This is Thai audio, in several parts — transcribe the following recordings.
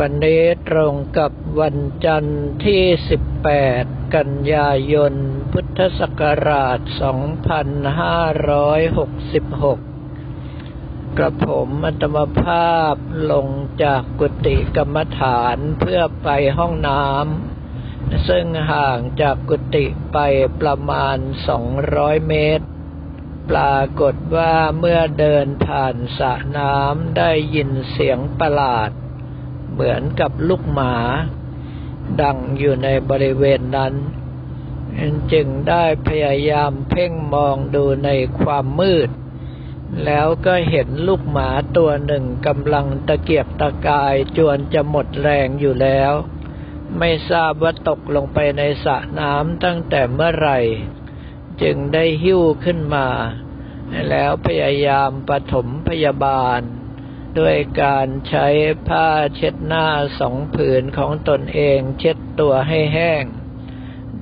วันนี้ตรงกับวันจันทร์ที่ 18 กันยายน พุทธศักราช 2566 กระผมอัตมภาพลงจากกุฏิกรรมฐานเพื่อไปห้องน้ำ ซึ่งห่างจากกุฏิไปประมาณ 200 เมตรปรากฏว่าเมื่อเดินผ่านสระน้ำได้ยินเสียงประหลาด เหมือนกับลูกหมา ดังอยู่ในบริเวณนั้นจึงได้พยายามเพ่งมองดูในความมืด แล้วก็เห็นลูกหมาตัวหนึ่งกำลังตะเกียกตะกายจวนจะหมดแรงอยู่แล้ว ไม่ทราบว่าตกลงไปในสระน้ำตั้งแต่เมื่อไหร่ จึงได้หิ้วขึ้นมา แล้วพยายามปฐมพยาบาล ด้วยการใช้ผ้าเช็ดหน้าสองผืนของตนเองเช็ดตัวให้แห้ง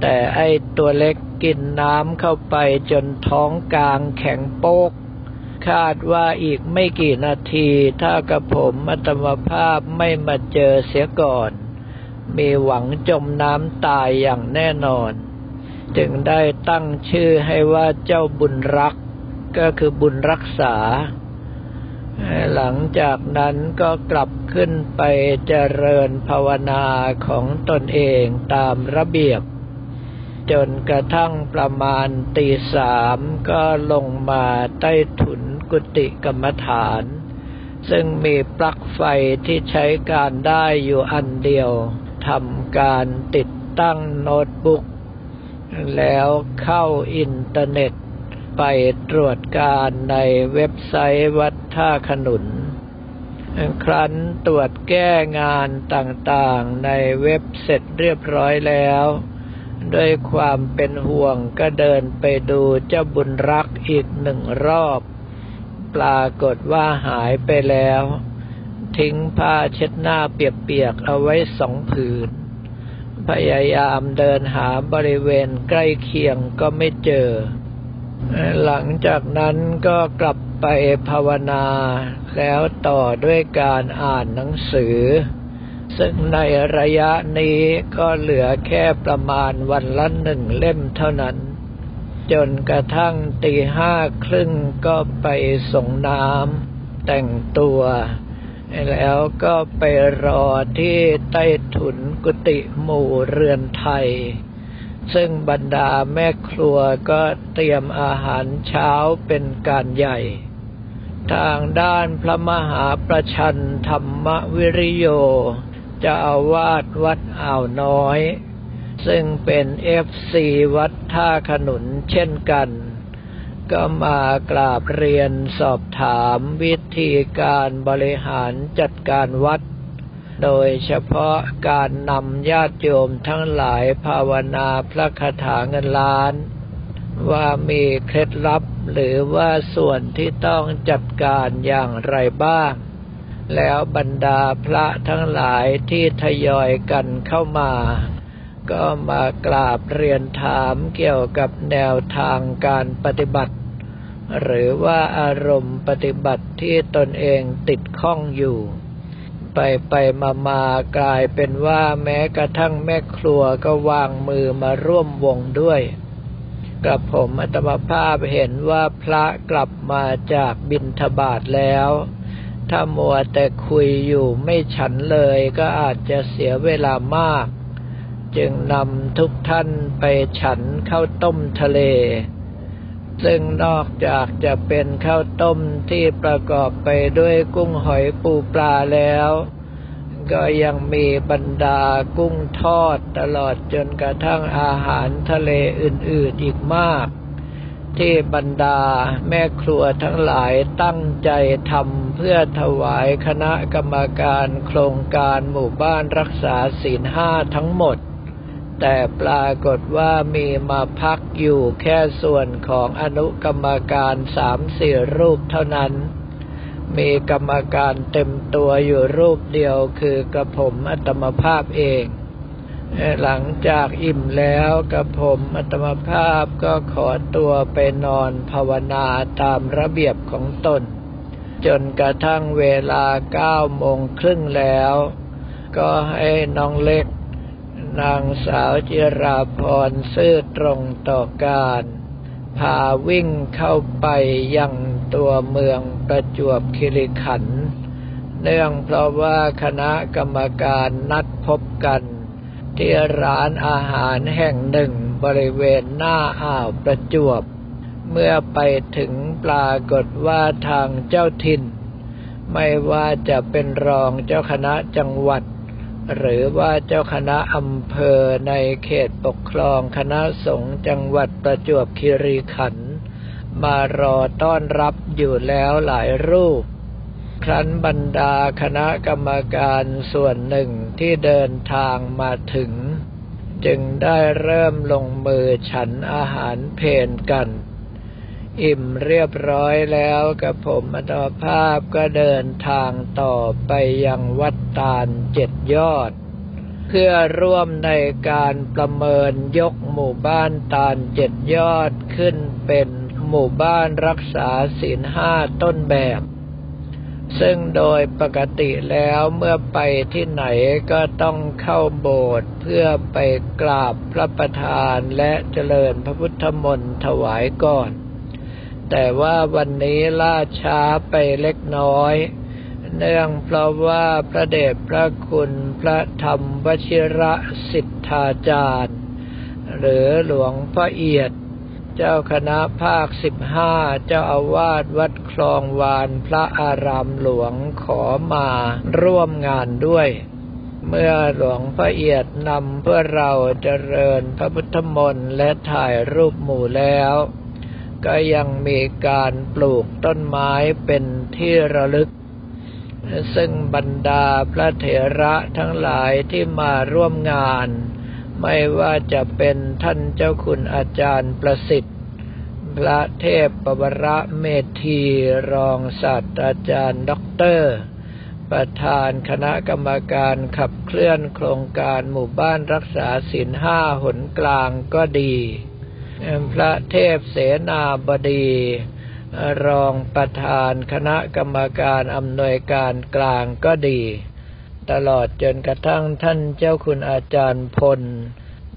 แต่ไอตัวเล็กกินน้ำเข้าไปจนท้องกลางแข็งโป๊ก คาดว่าอีกไม่กี่นาที ถ้ากระผมอัตมภาพไม่มาเจอเสียก่อน มีหวังจมน้ำตายอย่างแน่นอน จึงได้ตั้งชื่อให้ว่าเจ้าบุญรัก ก็คือบุญรักษา หลังจากนั้นก็กลับขึ้นไปเจริญภาวนาของตนเองตามระเบียบ จนกระทั่งประมาณตีสามก็ลงมาใต้ถุนกุฏิกรรมฐาน ซึ่งมีปลั๊กไฟที่ใช้การได้อยู่อันเดียวทำการติดตั้งโน้ตบุ๊ก แล้วเข้าอินเทอร์เน็ต ไปตรวจการในเว็บไซต์วัดท่าขนุน ครั้นตรวจแก้งานต่างๆในเว็บเสร็จเรียบร้อยแล้ว ด้วยความเป็นห่วงก็เดินไปดูเจ้าบุญรักอีกหนึ่งรอบ ปรากฏว่าหายไปแล้ว ทิ้งผ้าเช็ดหน้าเปียกๆเอาไว้สองผืนพยายามเดินหาบริเวณใกล้เคียงก็ไม่เจอ หลังจากนั้นก็กลับไปภาวนา แล้วต่อด้วยการอ่านหนังสือ ซึ่งในระยะนี้ก็เหลือแค่ประมาณวันละหนึ่งเล่มเท่านั้น จนกระทั่งตีห้าครึ่งก็ไปสรงน้ำแต่งตัว แล้วก็ไปรอที่ใต้ถุนกุฏิหมู่เรือนไทย ซึ่งบรรดาแม่ครัวก็เตรียมอาหารเช้าเป็นการใหญ่ ทางด้านพระมหาประชันธรรมวิริโยเจ้าอาวาสวัดอ่าวน้อย ซึ่งเป็น FCวัดท่าขนุนเช่นกัน ก็มากราบเรียนสอบถามวิธีการบริหารจัดการวัด โดยเฉพาะการนำญาติโยมทั้งหลายภาวนาพระคาถาเงินล้าน ว่ามีเคล็ดลับหรือว่าส่วนที่ต้องจัดการอย่างไรบ้าง แล้วบรรดาพระทั้งหลายที่ทยอยกันเข้ามา ก็มากราบเรียนถามเกี่ยวกับแนวทางการปฏิบัติ หรือว่าอารมณ์ปฏิบัติที่ตนเองติดข้องอยู่ ไปไปมามากลายเป็นว่าแม้กระทั่งแม่ครัวก็วางมือมาร่วมวงด้วย กับผมอัตมภาพเห็นว่าพระกลับมาจากบินทบาทแล้ว ถ้ามัวแต่คุยอยู่ไม่ฉันเลยก็อาจจะเสียเวลามาก จึงนำทุกท่านไปฉันข้าวต้มทะเล ซึ่งนอกจากจะเป็นข้าวต้มที่ประกอบไปด้วยกุ้งหอยปูปลาแล้ว ก็ยังมีบรรดากุ้งทอดตลอดจนกระทั่งอาหารทะเลอื่นๆอีกมาก ที่บรรดาแม่ครัวทั้งหลายตั้งใจทำเพื่อถวายคณะกรรมการโครงการหมู่บ้านรักษาศีลห้าทั้งหมด แต่ปรากฏว่ามีมาพักอยู่แค่ส่วนของอนุกรรมการสามสี่รูปเท่านั้น มีกรรมการเต็มตัวอยู่รูปเดียวคือกระผมอัตมภาพเอง หลังจากอิ่มแล้วกระผมอัตมภาพก็ขอตัวไปนอนภาวนาตามระเบียบของตน จนกระทั่งเวลาเก้าโมงครึ่งแล้ว ก็ให้น้องเล็ก นางสาวจิราพรซื่อตรงต่อการ พาวิ่งเข้าไปยังตัวเมืองประจวบคีรีขันธ์ เนื่องเพราะว่าคณะกรรมการนัดพบกัน ที่ร้านอาหารแห่งหนึ่งบริเวณหน้าอ่าวประจวบ เมื่อไปถึงปรากฏว่าทางเจ้าถิ่น ไม่ว่าจะเป็นรองเจ้าคณะจังหวัด หรือว่าเจ้าคณะอำเภอในเขตปกครองคณะสงฆ์จังหวัดประจวบคีรีขันธ์มารอต้อนรับอยู่แล้วหลายรูป ครั้นบรรดาคณะกรรมการส่วนหนึ่งที่เดินทางมาถึง จึงได้เริ่มลงมือฉันอาหารเพนกัน อิ่มเรียบร้อยแล้วกับผมอัตภาพก็เดินทางต่อไปยังวัด ตาลเจ็ดยอด เพื่อร่วมในการประเมินยกหมู่บ้านตาลเจ็ดยอดขึ้นเป็นหมู่บ้านรักษาศีลห้าต้นแบบ ซึ่งโดยปกติแล้วเมื่อไปที่ไหนก็ต้องเข้าโบสถ์เพื่อไปกราบพระประธานและเจริญพระพุทธมนต์ถวายก่อน แต่ว่าวันนี้ล่าช้าไปเล็กน้อย เนื่องเพราะว่าพระเดชพระคุณพระธรรมวชิระสิทธาจารย์ หรือหลวงพ่อเอียด เจ้าคณะภาคสิบห้าเจ้าอาวาสวัดคลองวานพระอารามหลวงขอมาร่วมงานด้วยเมื่อหลวงพ่อเอียดนำเพื่อเราเจริญพระพุทธมนต์และถ่ายรูปหมู่แล้ว ก็ยังมีการปลูกต้นไม้เป็นที่ระลึก ซึ่งบรรดาพระเถระทั้งหลายที่มาร่วมงาน ไม่ว่าจะเป็นท่านเจ้าคุณอาจารย์ประสิทธิ์ พระเทพปวระเมธีรองศาสตราจารย์ด็อกเตอร์ ประธานคณะกรรมการขับเคลื่อนโครงการหมู่บ้านรักษาศีลห้าหนกลางก็ดี พระเทพเสนาบดี รองประธานคณะกรรมการอำนวยการกลางก็ดี ตลอดจนกระทั่งท่านเจ้าคุณอาจารย์พล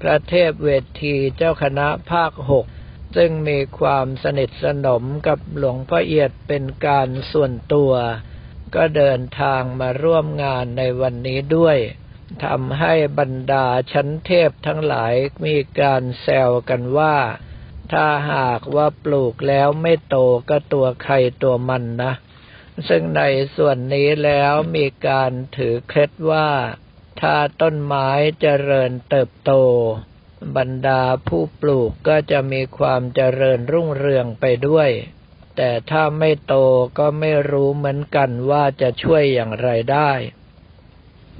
พระเทพเวทีเจ้าคณะภาคหกซึ่งมีความสนิทสนมกับหลวงพ่อเอียดเป็นการส่วนตัว ก็เดินทางมาร่วมงานในวันนี้ด้วยทำให้บรรดาชั้นเทพทั้งหลายมีการแซวกันว่า ถ้าหากว่าปลูกแล้วไม่โตก็ตัวใครตัวมันนะ ซึ่งในส่วนนี้แล้วมีการถือเคล็ดว่า ถ้าต้นไม้เจริญเติบโต บรรดาผู้ปลูกก็จะมีความเจริญรุ่งเรืองไปด้วย แต่ถ้าไม่โตก็ไม่รู้เหมือนกันว่าจะช่วยอย่างไรได้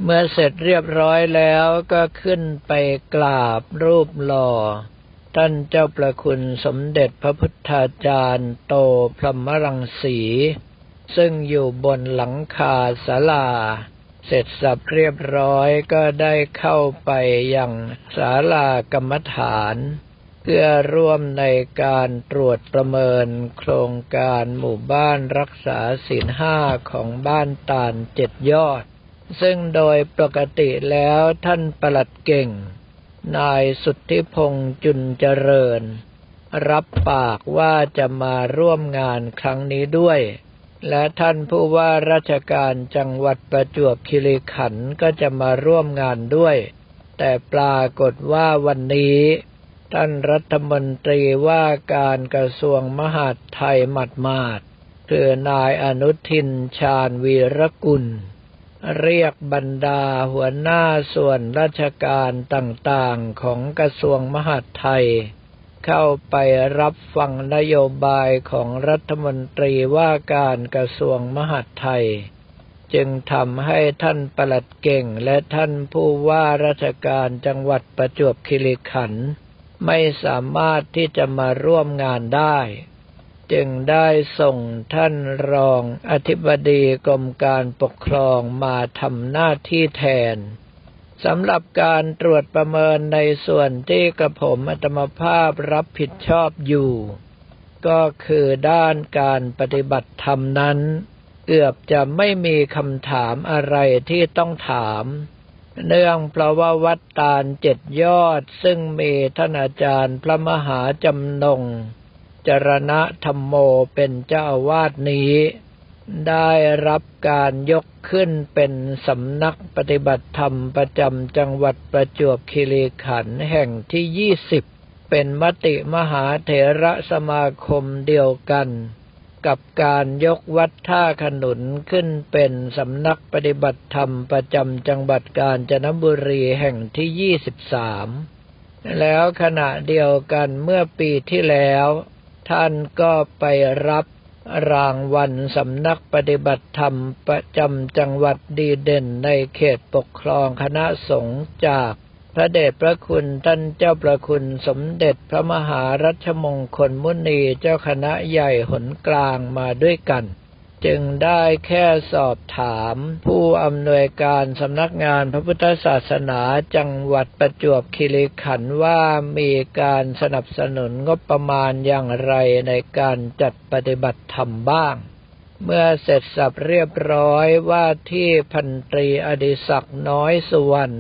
เมื่อเสร็จเรียบร้อยแล้วก็ขึ้นไปกราบรูปหล่อ ท่านเจ้าประคุณสมเด็จพระพุทธาจารย์โตพรหมรังสี ซึ่งอยู่บนหลังคาศาลา เสร็จสับเรียบร้อยก็ได้เข้าไปยังศาลากรรมฐาน เพื่อร่วมในการตรวจประเมินโครงการหมู่บ้านรักษาศีลห้าของบ้านตาลเจ็ดยอด ซึ่งโดยปกติแล้วท่านประหลัดเก่ง นายสุทธิพงษ์จุนเจริญ รับปากว่าจะมาร่วมงานครั้งนี้ด้วย และท่านผู้ว่าราชการจังหวัดประจวบคีรีขันธ์ก็จะมาร่วมงานด้วย แต่ปรากฏว่าวันนี้ ท่านรัฐมนตรีว่าการกระทรวงมหาดไทยหมัดมาดคือนายอนุทินชาญวีรกุล เรียกบรรดาหัวหน้าส่วนราชการต่างๆของกระทรวงมหาดไทย เข้าไปรับฟังนโยบายของรัฐมนตรีว่าการกระทรวงมหาดไทย จึงทำให้ท่านประหลัดเก่งและท่านผู้ว่าราชการจังหวัดประจวบคีรีขันธ์ไม่สามารถที่จะมาร่วมงานได้ จึงได้ส่งท่านรองอธิบดีกรมการปกครองมาทำหน้าที่แทนสำหรับการตรวจประเมินในส่วนที่กระผมอัตมภาพรับผิดชอบอยู่ ก็คือด้านการปฏิบัติธรรมนั้น เกือบจะไม่มีคำถามอะไรที่ต้องถาม เนื่องเพราะว่าวัดตาลเจ็ดยอดซึ่งมีท่านอาจารย์พระมหาจำนง จรณะธรรมโมเป็นเจ้าอาวาสนี้ ได้รับการยกขึ้นเป็นสำนักปฏิบัติธรรมประจำจังหวัดประจวบคีรีขันธ์แห่งที่ยี่สิบเป็นมติมหาเถระสมาคมเดียวกันกับการยกวัดท่าขนุนขึ้นเป็นสำนักปฏิบัติธรรมประจำจังหวัดกาญจนบุรีแห่งที่ยี่สิบสามแล้วขณะเดียวกันเมื่อปีที่แล้ว ท่านก็ไปรับรางวัลสำนักปฏิบัติธรรมประจำจังหวัดดีเด่นในเขตปกครองคณะสงฆ์จากพระเดชพระคุณท่านเจ้าประคุณสมเด็จพระมหารัชมงคลมุนีเจ้าคณะใหญ่หนกลางมาด้วยกัน จึงได้แค่สอบถาม ผู้อำนวยการสำนักงานพระพุทธศาสนาจังหวัดประจวบคีรีขันธ์ว่ามีการสนับสนุนงบประมาณอย่างไรในการจัดปฏิบัติธรรมบ้าง เมื่อเสร็จสับเรียบร้อยว่าที่พันตรีอดิศักดิ์น้อยสุวรรณ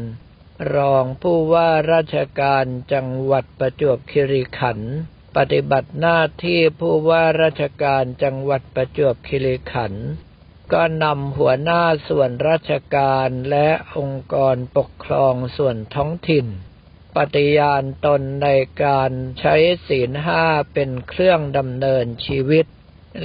รองผู้ว่าราชการจังหวัดประจวบคีรีขันธ์ ปฏิบัติหน้าที่ผู้ว่าราชการจังหวัดประจวบคีรีขันธ์ก็นำหัวหน้าส่วนราชการและองค์กรปกครองส่วนท้องถิ่น ปฏิญาณตนในการใช้ศีลห้าเป็นเครื่องดำเนินชีวิต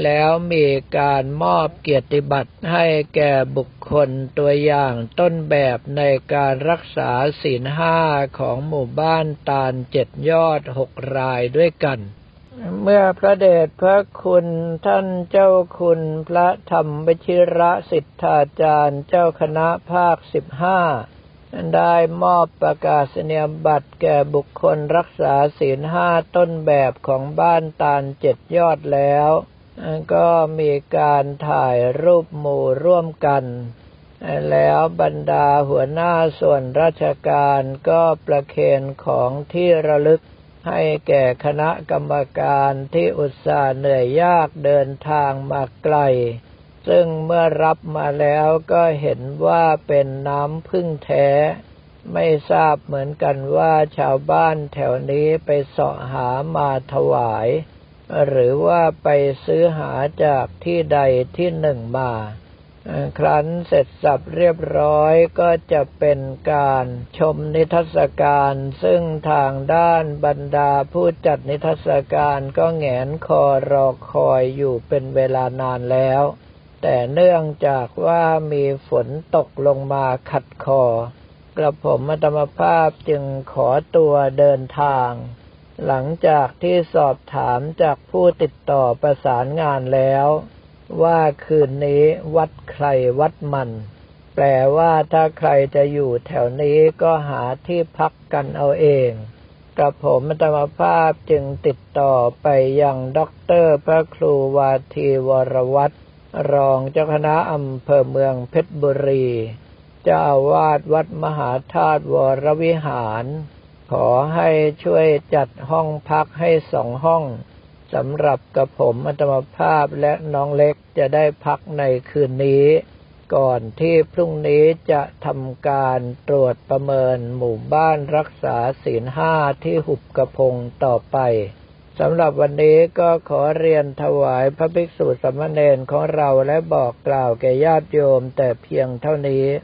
แล้วมีการมอบเกียรติบัตรให้แก่บุคคลตัวอย่างต้นแบบในการรักษาศีลห้าของหมู่บ้านตาลเจ็ดยอดหกรายด้วยกัน เมื่อพระเดชพระคุณท่านเจ้าคุณพระธรรมวชิระสิทธาจารย์เจ้าคณะภาคสิบห้าได้มอบประกาศเนียบัตรแก่บุคคลรักษาศีลห้าต้นแบบของบ้านตาลเจ็ดยอดแล้ว ก็มีการถ่ายรูปหมู่ร่วมกัน แล้วบรรดาหัวหน้าส่วนราชการก็ประเคนของที่ระลึกให้แก่คณะกรรมการที่อุตส่าห์เหนื่อยยากเดินทางมาไกล ซึ่งเมื่อรับมาแล้วก็เห็นว่าเป็นน้ำพึ่งแท้ ไม่ทราบเหมือนกันว่าชาวบ้านแถวนี้ไปเสาะหามาถวาย หรือว่าไปซื้อหาจากที่ใดที่หนึ่งมา ครั้นเสร็จสับเรียบร้อยก็จะเป็นการชมนิทรรศการ ซึ่งทางด้านบรรดาผู้จัดนิทรรศการก็แงนคอรอคอยอยู่เป็นเวลานานแล้ว แต่เนื่องจากว่ามีฝนตกลงมาขัดคอกระผมมัตมภาพจึงขอตัวเดินทาง หลังจากที่สอบถามจากผู้ติดต่อประสานงานแล้ว ว่าคืนนี้วัดใครวัดมัน แปลว่าถ้าใครจะอยู่แถวนี้ก็หาที่พักกันเอาเอง กระผมธรรมภาพจึงติดต่อไปยังด็อกเตอร์พระครูวาทีวรวัตรรองเจ้าคณะอำเภอเมืองเพชรบุรี เจ้าอาวาสวัดมหาธาตุวรวิหาร ขอให้ช่วยจัดห้องพักให้สองห้องสำหรับกระผมอัตมภาพและน้องเล็กจะได้พักในคืนนี้ ก่อนที่พรุ่งนี้จะทำการตรวจประเมินหมู่บ้านรักษาศีลห้าที่หุบกระพงต่อไปสำหรับวันนี้ก็ขอเรียนถวายพระภิกษุสมณเณรของเราและบอกกล่าวแก่ญาติโยมแต่เพียงเท่านี้